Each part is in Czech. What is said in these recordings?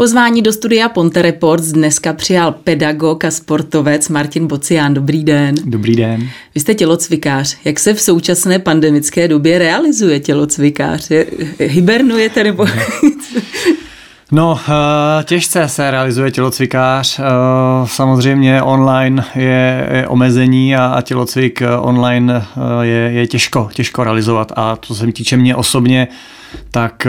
Pozvání do studia Ponte Reports dneska přijal pedagog a sportovec Martin Bocián. Dobrý den. Dobrý den. Vy jste tělocvikář. Jak se v současné pandemické době realizuje tělocvikář? Hibernujete nebo... No, eh, těžce se realizuje tělocvikář. Eh, samozřejmě online je, je omezení a, tělocvik eh, online je, je těžko, těžko realizovat. A to se týče mě osobně, tak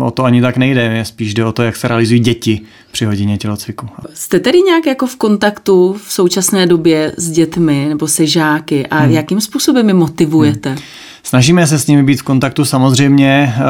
o to ani tak nejde. Je spíš jde o to, jak se realizují děti při hodině tělocviku. Jste tedy nějak jako v kontaktu v současné době s dětmi nebo se žáky a hmm. jakým způsobem je motivujete? Hmm. Snažíme se s nimi být v kontaktu samozřejmě eh,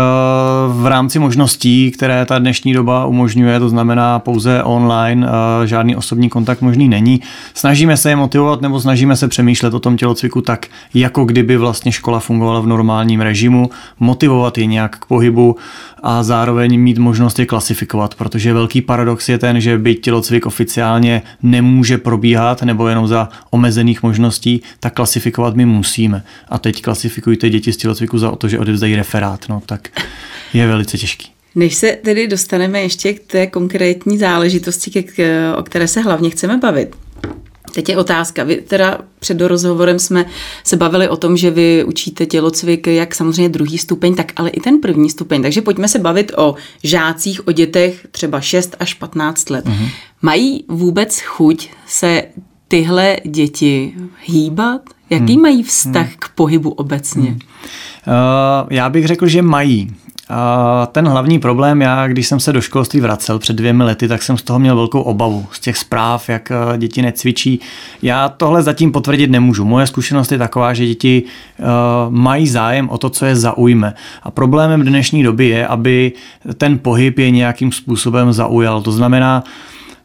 v rámci možností, které ta dnešní doba umožňuje, to znamená pouze online, eh, žádný osobní kontakt možný není. Snažíme se je motivovat nebo snažíme se přemýšlet o tom tělocviku tak, jako kdyby vlastně škola fungovala v normálním režimu, motivovat je nějak k pohybu a zároveň mít možnost je klasifikovat, protože velký paradox je ten, že byť tělocvik oficiálně nemůže probíhat nebo jenom za omezených možností, tak klasifikovat my musíme. A teď klasifikujte děti z tělocviku za to, že odevzdají referát, no tak je velice těžký. Než se tedy dostaneme ještě k té konkrétní záležitosti, o které se hlavně chceme bavit, Teď je otázka. Vy teda před rozhovorem jsme se bavili o tom, že vy učíte tělocvik jak samozřejmě druhý stupeň, tak ale i ten první stupeň. Takže pojďme se bavit o žácích, o dětech třeba 6 až 15 let. Uh-huh. Mají vůbec chuť se tyhle děti hýbat? Jaký hmm. mají vztah hmm. k pohybu obecně? Hmm. Uh, já bych řekl, že mají. Ten hlavní problém, já když jsem se do školství vracel před dvěmi lety, tak jsem z toho měl velkou obavu, z těch zpráv, jak eh, děti necvičí. Já tohle zatím potvrdit nemůžu. Moje zkušenost je taková, že děti uh, mají zájem o to, co je zaujme. A problémem dnešní doby je, aby ten pohyb je nějakým způsobem zaujal. To znamená,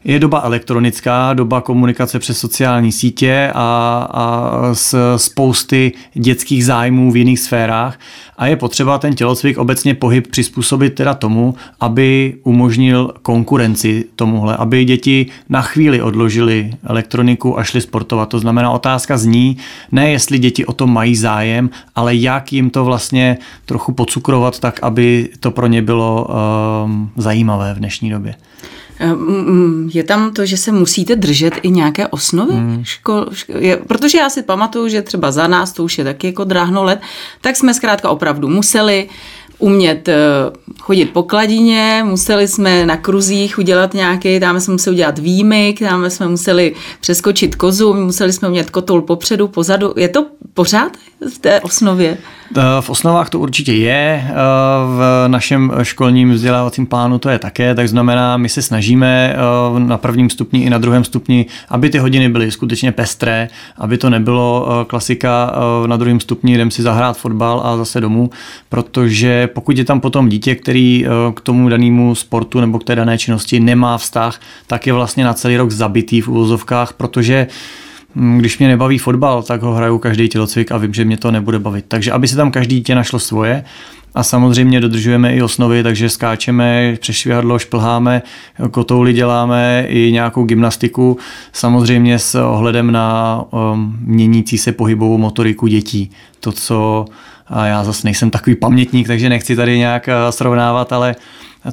je doba elektronická, doba komunikace přes sociální sítě a, a s spousty dětských zájmů v jiných sférách a je potřeba ten tělocvik obecně pohyb přizpůsobit teda tomu, aby umožnil konkurenci tomuhle, aby děti na chvíli odložili elektroniku a šli sportovat. To znamená, otázka zní, ne jestli děti o to mají zájem, ale jak jim to vlastně trochu pocukrovat tak, aby to pro ně bylo um, zajímavé v dnešní době. Ehm, je tam to, že se musíte držet i nějaké osnovy hmm. škol, je, protože já si pamatuju, že třeba za nás, to už je taky jako dráhno let, tak jsme zkrátka opravdu museli umět eh, chodit po kladině, museli jsme na kruzích udělat nějaký, tam jsme museli udělat výmyk, tam jsme museli přeskočit kozu, museli jsme umět kotul popředu, pozadu. Je to pořád v té osnově? Eh, v osnovách to určitě je, eh, v našem školním vzdělávacím plánu to je také, tak znamená, my se snažíme na prvním stupni i na druhém stupni, aby ty hodiny byly skutečně pestré, aby to nebylo klasika na druhém stupni, jdem si zahrát fotbal a zase domů, protože pokud je tam potom dítě, který k tomu danému sportu nebo k té dané činnosti nemá vztah, tak je vlastně na celý rok zabitý v úvozovkách, protože Mm, když mě nebaví fotbal, tak ho hraju každý tělocvik a vím, že mě to nebude bavit. Takže aby se tam každý dítě našlo svoje, a samozřejmě dodržujeme i osnovy, takže skáčeme přes švihadlo, šplháme, kotouly děláme i nějakou gymnastiku, samozřejmě s ohledem na um, měnící se pohybovou motoriku dětí. To, co a já zase nejsem takový pamětník, takže nechci tady nějak uh, srovnávat, ale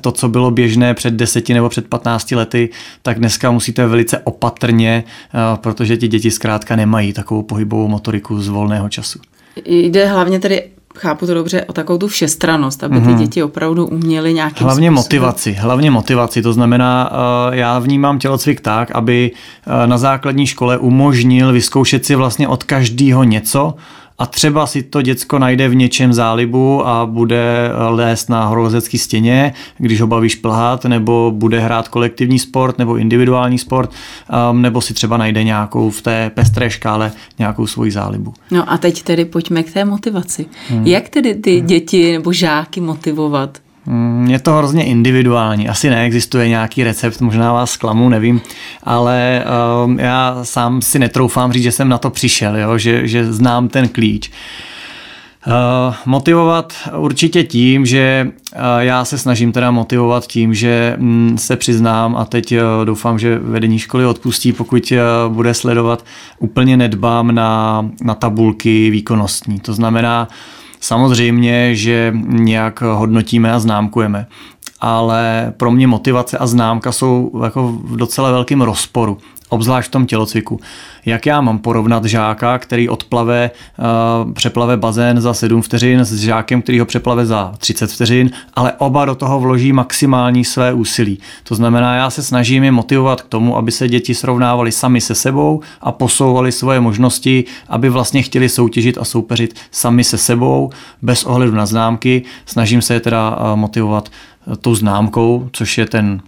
to, co bylo běžné před deseti nebo před 15 lety, tak dneska musíte velice opatrně, eh, protože ti děti zkrátka nemají takovou pohybovou motoriku z volného času. Jde hlavně tedy chápu to dobře, o takovou tu všestranost, aby ty mm-hmm. děti opravdu uměly nějakým Hlavně způsobem. motivaci, hlavně motivaci, to znamená, eh, já vnímám tělocvik tak, aby eh, na základní škole umožnil vyzkoušet si vlastně od každého něco, a třeba si to děcko najde v něčem zálibu a bude lézt na horolezecké stěně, když ho bavíš plhat, nebo bude hrát kolektivní sport nebo individuální sport, um, nebo si třeba najde nějakou v té pestré škále nějakou svoji zálibu. No a teď tedy pojďme k té motivaci. Hmm. Jak tedy ty hmm. děti nebo žáky motivovat? Mm, je to hrozně individuální. Asi neexistuje nějaký recept, možná vás zklamu, nevím, ale um, já sám si netroufám říct, že jsem na to přišel, jo? Že, že znám ten klíč. Uh, motivovat určitě tím, že uh, já se snažím teda motivovat tím, že um, se přiznám a teď uh, doufám, že vedení školy odpustí, pokud uh, bude sledovat, úplně nedbám na, na tabulky výkonnostní. To znamená, Samozřejmě, že nějak hodnotíme a známkujeme. ale pro mě motivace a známka jsou jako v docela velkém rozporu obzvlášť v tom tělocviku. Jak já mám porovnat žáka, který odplave, uh, přeplave bazén za 7 vteřin s žákem, který ho přeplave za 30 vteřin, ale oba do toho vloží maximální své úsilí. To znamená, já se snažím je motivovat k tomu, aby se děti srovnávali sami se sebou a posouvali svoje možnosti, aby vlastně chtěli soutěžit a soupeřit sami se sebou, bez ohledu na známky. Snažím se je teda uh, motivovat uh, tou známkou, což je ten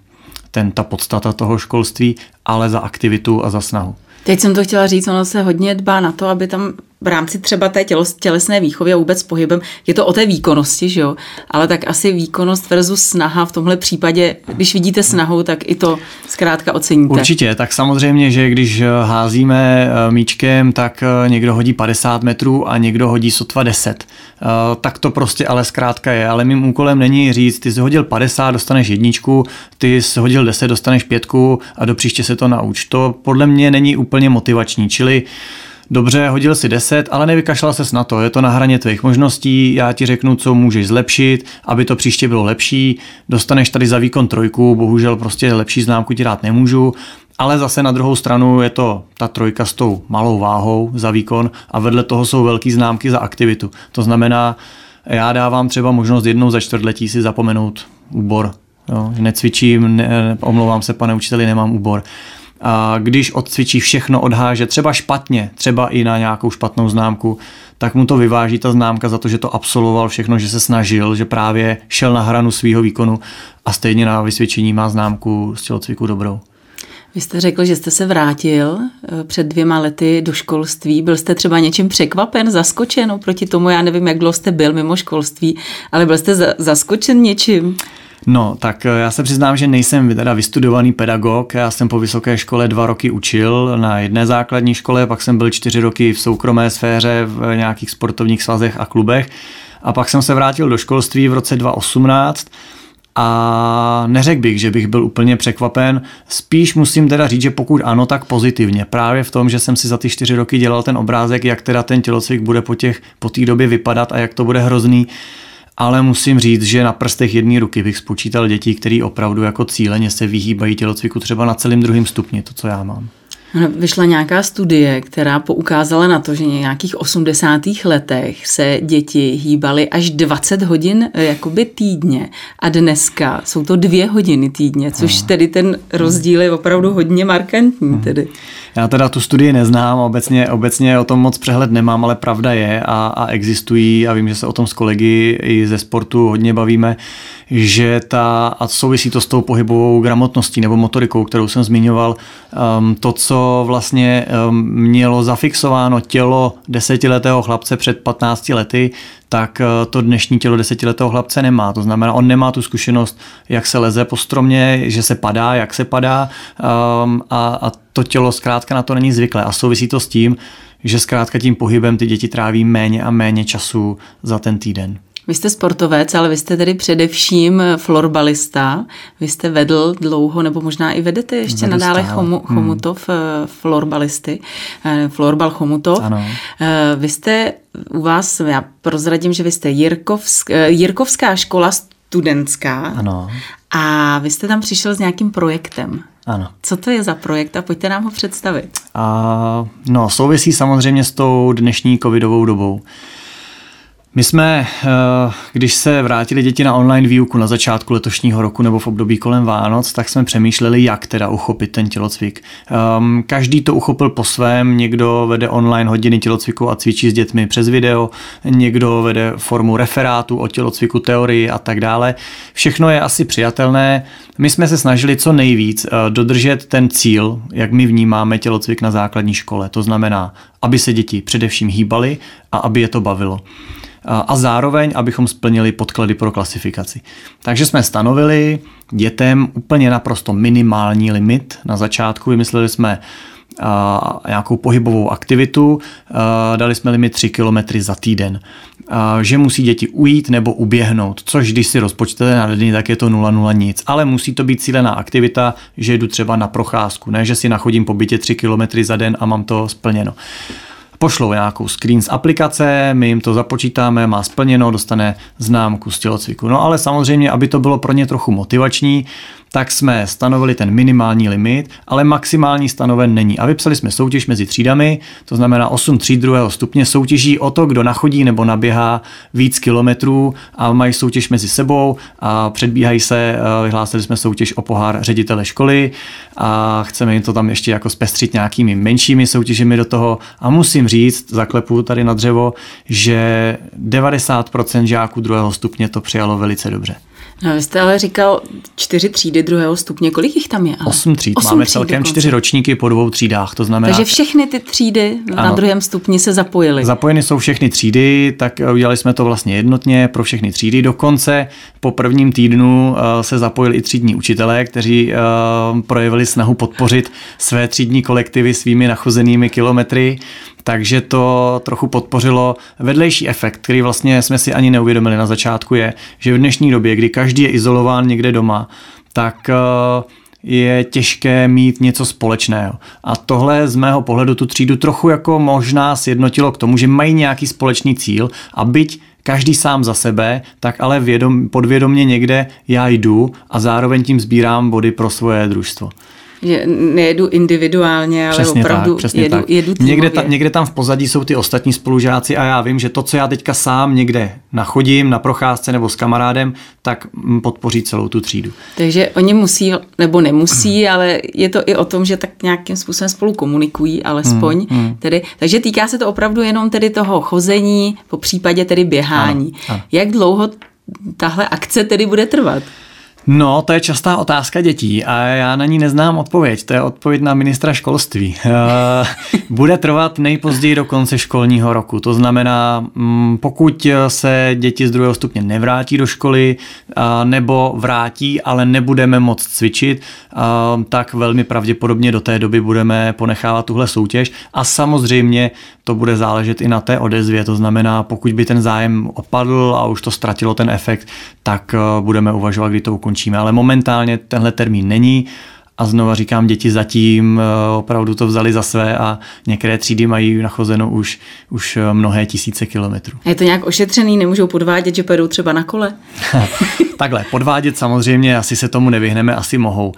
ten, ta podstata toho školství, ale za aktivitu a za snahu. Teď jsem to chtěla říct, ono se hodně dbá na to, aby tam v rámci třeba té tělo, tělesné výchovy a vůbec pohybem, je to o té výkonnosti, že jo? Ale tak asi výkonnost versus snaha v tomhle případě, když vidíte snahu, tak i to zkrátka oceníte. Určitě, tak samozřejmě, že když házíme eh, míčkem, tak eh, někdo hodí 50 metrů a někdo hodí sotva 10. Eh, tak to prostě ale zkrátka je. Ale mým úkolem není říct, ty jsi hodil 50, dostaneš jedničku, ty jsi hodil 10, dostaneš pětku a do příště se to nauč. To podle mě není úplně motivační, čili dobře, hodil si 10, ale nevykašlal ses na to, je to na hraně tvých možností, já ti řeknu, co můžeš zlepšit, aby to příště bylo lepší, dostaneš tady za výkon trojku, bohužel prostě lepší známku ti dát nemůžu, ale zase na druhou stranu je to ta trojka s tou malou váhou za výkon a vedle toho jsou velký známky za aktivitu. To znamená, já dávám třeba možnost jednou za čtvrtletí si zapomenout úbor. Jo, necvičím, ne, omlouvám se, pane učiteli, nemám úbor když odcvičí všechno, odháže třeba špatně, třeba i na nějakou špatnou známku, tak mu to vyváží ta známka za to, že to absolvoval všechno, že se snažil, že právě šel na hranu svého výkonu a stejně na vysvědčení má známku z tělocviku dobrou. Vy jste řekl, že jste se vrátil eh, před dvěma lety do školství. Byl jste třeba něčím překvapen, zaskočen oproti tomu? Já nevím, jak dlouho jste byl mimo školství, ale byl jste zaskočen něčím? No, tak eh, já se přiznám, že nejsem teda vystudovaný pedagog. Já jsem po vysoké škole dva roky učil na jedné základní škole, pak jsem byl čtyři roky v soukromé sféře v nějakých sportovních svazech a klubech. A pak jsem se vrátil do školství v roce 2018 a neřekl bych, že bych byl úplně překvapen. Spíš musím teda říct, že pokud ano, tak pozitivně. Právě v tom, že jsem si za ty čtyři roky dělal ten obrázek, jak teda ten tělocvik bude po těch po té době vypadat a jak to bude hrozný ale musím říct, že na prstech jedné ruky bych spočítal děti, které opravdu jako cíleně se vyhýbají tělocviku třeba na celém druhém stupni, to, co já mám. Vyšla nějaká studie, která poukázala na to, že v nějakých 80. letech se děti hýbaly až 20 hodin eh, jakoby týdně a dneska jsou to dvě hodiny týdně, což tedy ten rozdíl je opravdu hodně markantní. Tedy. Já teda tu studii neznám, obecně, obecně o tom moc přehled nemám, ale pravda je a, a existují a vím, že se o tom s kolegy i ze sportu hodně bavíme, že ta, a souvisí to s tou pohybovou gramotností nebo motorikou, kterou jsem zmiňoval, um, to, co vlastně um, mělo zafixováno tělo desetiletého chlapce před 15 lety, tak uh, to dnešní tělo desetiletého chlapce nemá. To znamená, on nemá tu zkušenost, jak se leze po stromě, že se padá, jak se padá um, a, a to tělo zkrátka na to není zvyklé. A souvisí to s tím, že zkrátka tím pohybem ty děti tráví méně a méně času za ten týden. Vy jste sportovec, ale vy jste tedy především florbalista. Vy jste vedl dlouho, nebo možná i vedete ještě Vedu nadále chomu, hmm. Chomutov hmm. florbalisty, eh, florbal Chomutov. Ano. Eh, vy jste u vás, já prozradím, že vy jste Jirkovsk, Jirkovská škola studentská. Ano. A vy jste tam přišel s nějakým projektem. Ano. Co to je za projekt a pojďte nám ho představit. A, no, souvisí samozřejmě s tou dnešní covidovou dobou. My jsme, eh, když se vrátili děti na online výuku na začátku letošního roku nebo v období kolem Vánoc, tak jsme přemýšleli, jak teda uchopit ten tělocvik. Ehm, každý to uchopil po svém, někdo vede online hodiny tělocviku a cvičí s dětmi přes video, někdo vede formu referátu o tělocviku, teorii a tak dále. Všechno je asi přijatelné. My jsme se snažili co nejvíc eh, dodržet ten cíl, jak my vnímáme tělocvik na základní škole. To znamená, aby se děti především hýbaly a aby je to bavilo a zároveň, abychom splnili podklady pro klasifikaci. Takže jsme stanovili dětem úplně naprosto minimální limit. Na začátku vymysleli jsme a, nějakou pohybovou aktivitu, a, dali jsme limit 3 km za týden. A, že musí děti ujít nebo uběhnout, což když si rozpočtete na den, tak je to 0,0 nic. Ale musí to být cílená aktivita, že jdu třeba na procházku, ne že si nachodím po bytě 3 km za den a mám to splněno. Pošlou nějakou screen z aplikace, my jim to započítáme, má splněno, dostane známku z tělocviku. No ale samozřejmě, aby to bylo pro ně trochu motivační, tak jsme stanovili ten minimální limit, ale maximální stanoven není. A vypsali jsme soutěž mezi třídami, to znamená 8 tříd druhého stupně soutěží o to, kdo nachodí nebo naběhá víc kilometrů a mají soutěž mezi sebou a předbíhají se, eh, vyhlásili jsme soutěž o pohár ředitele školy a chceme jim to tam ještě jako zpestřit nějakými menšími soutěžemi do toho a musím říct, zaklepu tady na dřevo, že 90% žáků druhého stupně to přijalo velice dobře. No, vy jste ale říkal čtyři třídy druhého stupně. Kolik jich tam je? Ale? Osm tříd. Osm Máme tříd celkem dokonce. čtyři ročníky po dvou třídách. To znamená, Takže všechny ty třídy ano, na druhém stupni se zapojily. Zapojeny jsou všechny třídy, tak udělali jsme to vlastně jednotně pro všechny třídy. Dokonce po prvním týdnu eh, se zapojili i třídní učitelé, kteří eh, projevili snahu podpořit své třídní kolektivy svými nachozenými kilometry takže to trochu podpořilo vedlejší efekt, který vlastně jsme si ani neuvědomili na začátku, je, že v dnešní době, kdy každý je izolován někde doma, tak eh, je těžké mít něco společného. A tohle z mého pohledu tu třídu trochu jako možná sjednotilo k tomu, že mají nějaký společný cíl a byť každý sám za sebe, tak ale vědom, podvědomně někde já jdu a zároveň tím sbírám body pro svoje družstvo. Že nejedu individuálně, ale přesně opravdu tak, přesně jedu, tak. jedu někde, ta, někde tam v pozadí jsou ty ostatní spolužáci a já vím, že to, co já teďka sám někde nachodím na procházce nebo s kamarádem, tak podpoří celou tu třídu. Takže oni musí, nebo nemusí, hmm. ale je to i o tom, že tak nějakým způsobem spolu komunikují, alespoň. Hmm. Hmm. Tedy, takže týká se to opravdu jenom tedy toho chození, po případě tedy běhání. Ano, ano. Jak dlouho tahle akce tedy bude trvat? No, to je častá otázka dětí a já na ní neznám odpověď. To je odpověď na ministra školství. Eh, bude trvat nejpozději do konce školního roku. To znamená, mm, pokud se děti z druhého stupně nevrátí do školy eh, nebo vrátí, ale nebudeme moc cvičit, eh, tak velmi pravděpodobně do té doby budeme ponechávat tuhle soutěž a samozřejmě to bude záležet i na té odezvě. To znamená, pokud by ten zájem opadl a už to ztratilo ten efekt, tak budeme uvažovat, kdy to ukončíme skončíme. Ale momentálně tenhle termín není a znova říkám, děti zatím eh, opravdu to vzali za své a některé třídy mají nachozeno už, už eh, mnohé tisíce kilometrů. Je to nějak ošetřený, nemůžou podvádět, že pojedou třeba na kole? Takhle, podvádět samozřejmě, asi se tomu nevyhneme, asi mohou.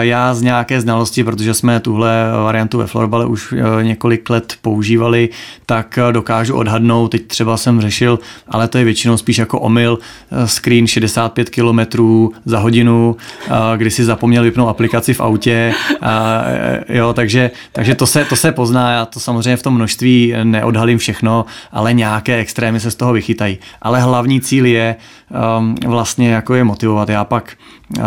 Já z nějaké znalosti, protože jsme tuhle variantu ve florbale už eh, několik let používali, tak dokážu odhadnout, teď třeba jsem řešil, ale to je většinou spíš jako omyl, screen 65 km za hodinu, kdy si zapomněl vypnout aplikaci aplikaci v autě, a, jo, takže, takže to, se, to se pozná, já to samozřejmě v tom množství neodhalím všechno, ale nějaké extrémy se z toho vychytají. Ale hlavní cíl je um, vlastně jako je motivovat. Já pak uh,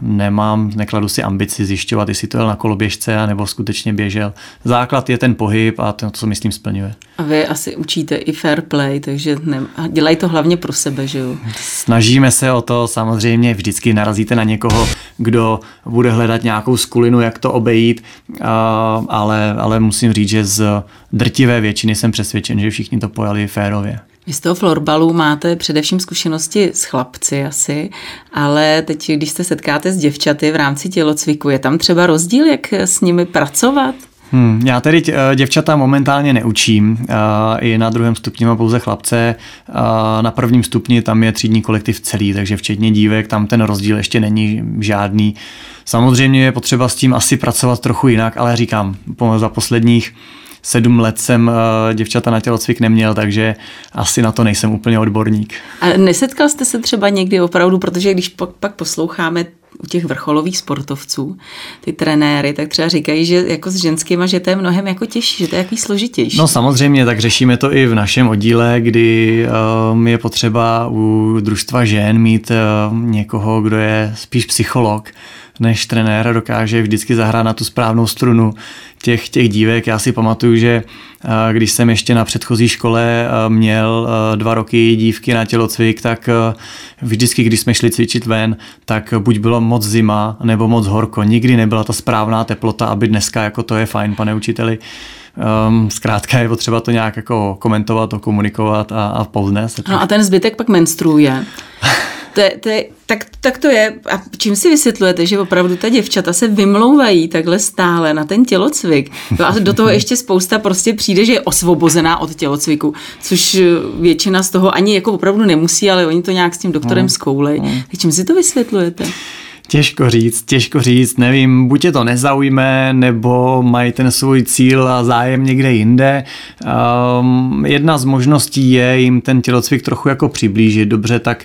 nemám, nekladu si ambici zjišťovat, jestli to je na koloběžce, nebo skutečně běžel. Základ je ten pohyb a to, co myslím, splňuje. A vy asi učíte i fair play, takže ne, dělají to hlavně pro sebe, že jo? Snažíme se o to, samozřejmě vždycky narazíte na někoho, kdo bude hledat nějakou skulinu, jak to obejít, ale, ale musím říct, že z drtivé většiny jsem přesvědčen, že všichni to pojali férově. Vy z toho florbalu máte především zkušenosti s chlapci asi, ale teď, když se setkáte s děvčaty v rámci tělocviku, je tam třeba rozdíl, jak s nimi pracovat? Hmm, já tedy eh, děvčata momentálně neučím. Uh, I na druhém stupni mám pouze chlapce. Uh, na prvním stupni tam je třídní kolektiv celý, takže včetně dívek, tam ten rozdíl ještě není žádný. Samozřejmě je potřeba s tím asi pracovat trochu jinak, ale říkám, za posledních sedm let jsem děvčata na tělocvik neměl, takže asi na to nejsem úplně odborník. A nesetkal jste se třeba někdy opravdu, protože když pak posloucháme u těch vrcholových sportovců, ty trenéry, tak třeba říkají, že jako s ženskýma, že to je mnohem jako těžší, že to je jaký složitější. No samozřejmě, tak řešíme to i v našem oddíle, kdy um, je potřeba u družstva žen mít um, někoho, kdo je spíš psycholog, než trenér dokáže vždycky zahrát na tu správnou strunu těch, těch dívek. Já si pamatuju, že když jsem ještě na předchozí škole měl dva roky dívky na tělocvik, tak vždycky, když jsme šli cvičit ven, tak buď bylo moc zima, nebo moc horko. Nikdy nebyla ta správná teplota, aby dneska jako to je fajn, pane učiteli. Um, zkrátka je potřeba to nějak jako komentovat, to komunikovat a, a povznést. No a ten zbytek pak menstruuje. To je, to je, tak, tak to je. A čím si vysvětlujete, že opravdu ta děvčata se vymlouvají takhle stále na ten tělocvik? A do toho ještě spousta prostě přijde, že je osvobozená od tělocviku, což většina z toho ani jako opravdu nemusí, ale oni to nějak s tím doktorem no, zkoulej. No. Tak čím si to vysvětlujete? Těžko říct, těžko říct, nevím, buď je to nezaujme, nebo mají ten svůj cíl a zájem někde jinde. Um, jedna z možností je jim ten tělocvik trochu jako přiblížit. Dobře, tak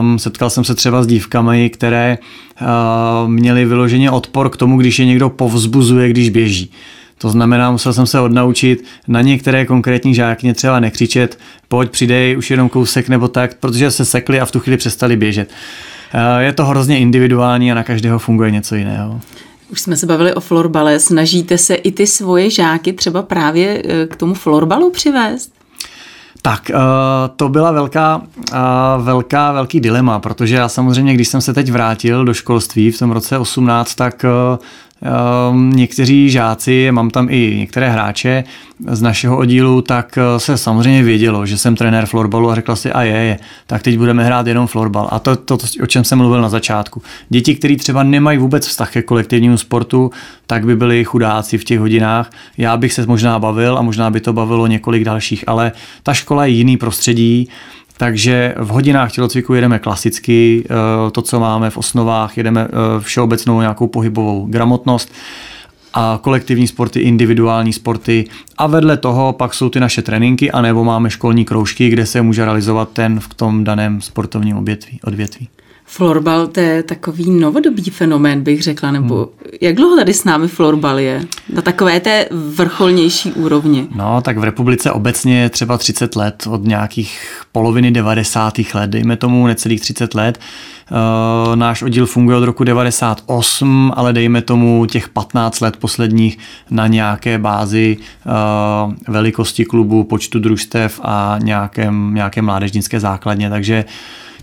um, setkal jsem se třeba s dívkami, které uh, měly vyloženě odpor k tomu, když je někdo povzbuzuje, když běží. To znamená, musel jsem se odnaučit na některé konkrétní žákně třeba nekřičet, pojď, přidej už jenom kousek nebo tak, protože se sekli a v tu chvíli přestali běžet. Eh, je to hrozně individuální a na každého funguje něco jiného. Už jsme se bavili o florbale. Snažíte se i ty svoje žáky třeba právě eh, k tomu florbalu přivést? Tak, eh, to byla velká, velká, velký dilema, protože já samozřejmě, když jsem se teď vrátil do školství v tom roce 18, tak Ehm, někteří žáci, mám tam i některé hráče z našeho oddílu, tak eh, se samozřejmě vědělo, že jsem trenér florbalu a řekla si, a je, je, tak teď budeme hrát jenom florbal. A to, to, to o čem jsem mluvil na začátku. Děti, kteří třeba nemají vůbec vztah ke kolektivnímu sportu, tak by byli chudáci v těch hodinách. Já bych se možná bavil a možná by to bavilo několik dalších, ale ta škola je jiný prostředí, takže v hodinách tělocviku jedeme klasicky, eh, to, co máme v osnovách, jedeme eh, všeobecnou nějakou pohybovou gramotnost a kolektivní sporty, individuální sporty a vedle toho pak jsou ty naše tréninky, anebo máme školní kroužky, kde se může realizovat ten v tom daném sportovním odvětví. Florbal to je takový novodobý fenomén, bych řekla, nebo hmm. jak dlouho tady s námi florbal je? Na takové té vrcholnější úrovni. No, tak v republice obecně je třeba 30 let, od nějakých poloviny 90. let, dejme tomu necelých 30 let. Uh, náš oddíl funguje od roku 98, ale dejme tomu těch 15 let posledních na nějaké bázi uh, velikosti klubu, počtu družstev a nějakém, nějaké mládežnické základně. Takže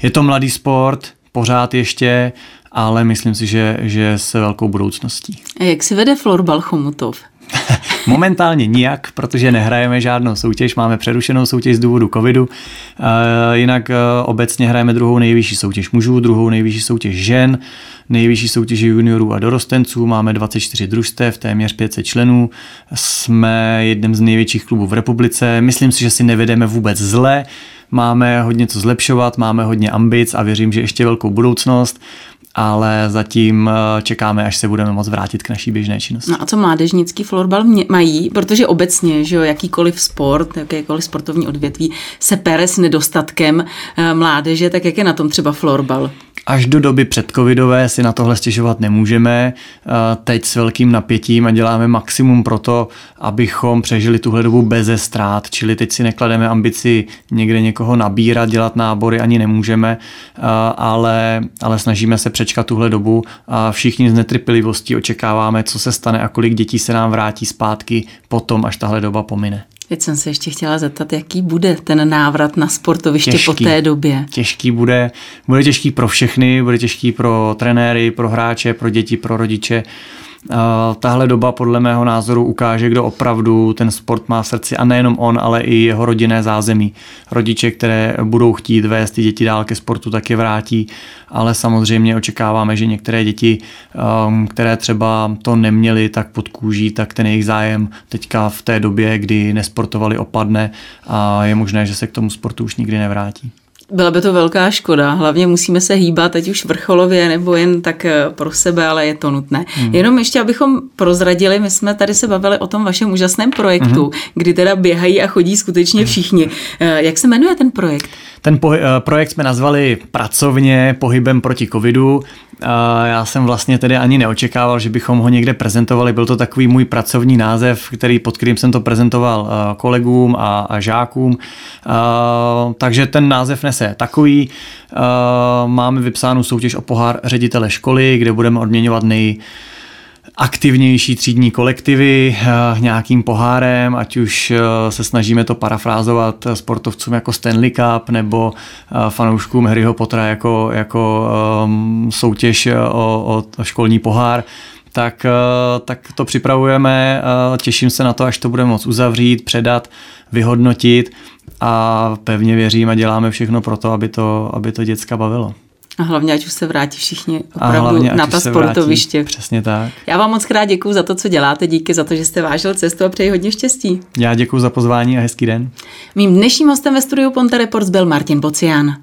je to mladý sport, pořád ještě, ale myslím si, že, že se velkou budoucností. A jak si vede florbal Chomutov? Momentálně nijak, protože nehrajeme žádnou soutěž, máme přerušenou soutěž z důvodu covidu. E, jinak e, obecně hrajeme druhou nejvyšší soutěž mužů, druhou nejvyšší soutěž žen, nejvyšší soutěž juniorů a dorostenců, máme 24 družstev, téměř 500 členů, jsme jedním z největších klubů v republice, myslím si, že si nevedeme vůbec zle, máme hodně co zlepšovat, máme hodně ambic a věřím, že ještě velkou budoucnost ale zatím eh, čekáme, až se budeme moct vrátit k naší běžné činnosti. No a co mládežnický florbal mají? Protože obecně, že jo, jakýkoliv sport, jakékoliv sportovní odvětví se pere s nedostatkem eh, mládeže, tak jak je na tom třeba florbal? Až do doby předcovidové si na tohle stěžovat nemůžeme. Eh, teď s velkým napětím a děláme maximum pro to, abychom přežili tuhle dobu beze ztrát. Čili teď si neklademe ambici někde někoho nabírat, dělat nábory, ani nemůžeme, ale, ale snažíme se přečkat tuhle dobu a všichni z netrpělivostí očekáváme, co se stane a kolik dětí se nám vrátí zpátky potom, až tahle doba pomine. Teď jsem se ještě chtěla zeptat, jaký bude ten návrat na sportoviště těžký, po té době. Těžký bude, bude těžký pro všechny, bude těžký pro trenéry, pro hráče, pro děti, pro rodiče. Tahle doba podle mého názoru ukáže, kdo opravdu ten sport má v srdci a nejenom on, ale i jeho rodinné zázemí. Rodiče, které budou chtít vést ty děti dál ke sportu, tak je vrátí, ale samozřejmě očekáváme, že některé děti, um, které třeba to neměly tak pod kůží, tak ten jejich zájem teďka v té době, kdy nesportovali, opadne a je možné, že se k tomu sportu už nikdy nevrátí. Byla by to velká škoda. Hlavně musíme se hýbat, ať už vrcholově nebo jen tak eh, pro sebe, ale je to nutné. Hmm. Jenom ještě, abychom prozradili, my jsme tady se bavili o tom vašem úžasném projektu, hmm. kdy teda běhají a chodí skutečně všichni. Eh, jak se jmenuje ten projekt? Ten po, eh, projekt jsme nazvali pracovně pohybem proti covidu. Já jsem vlastně tedy ani neočekával, že bychom ho někde prezentovali. Byl to takový můj pracovní název, který, pod kterým jsem to prezentoval kolegům a, a žákům. Takže ten název nese takový. Máme vypsánou soutěž o pohár ředitele školy, kde budeme odměňovat nej aktivnější třídní kolektivy nějakým pohárem, ať už se snažíme to parafrázovat sportovcům jako Stanley Cup nebo fanouškům Harryho Pottera jako, jako um, soutěž o, o školní pohár, tak, tak to připravujeme. Těším se na to, až to budeme moct uzavřít, předat, vyhodnotit a pevně věřím a děláme všechno pro to, aby to, aby to děcka bavilo. A hlavně, ať už se vrátí všichni opravdu hlavně, na ta sportoviště. Vrátí, přesně tak. Já vám moc krát děkuji za to, co děláte, díky za to, že jste vážil cestu a přeji hodně štěstí. Já děkuji za pozvání a hezký den. Mým dnešním hostem ve studiu Ponte Reports byl Martin Bocián.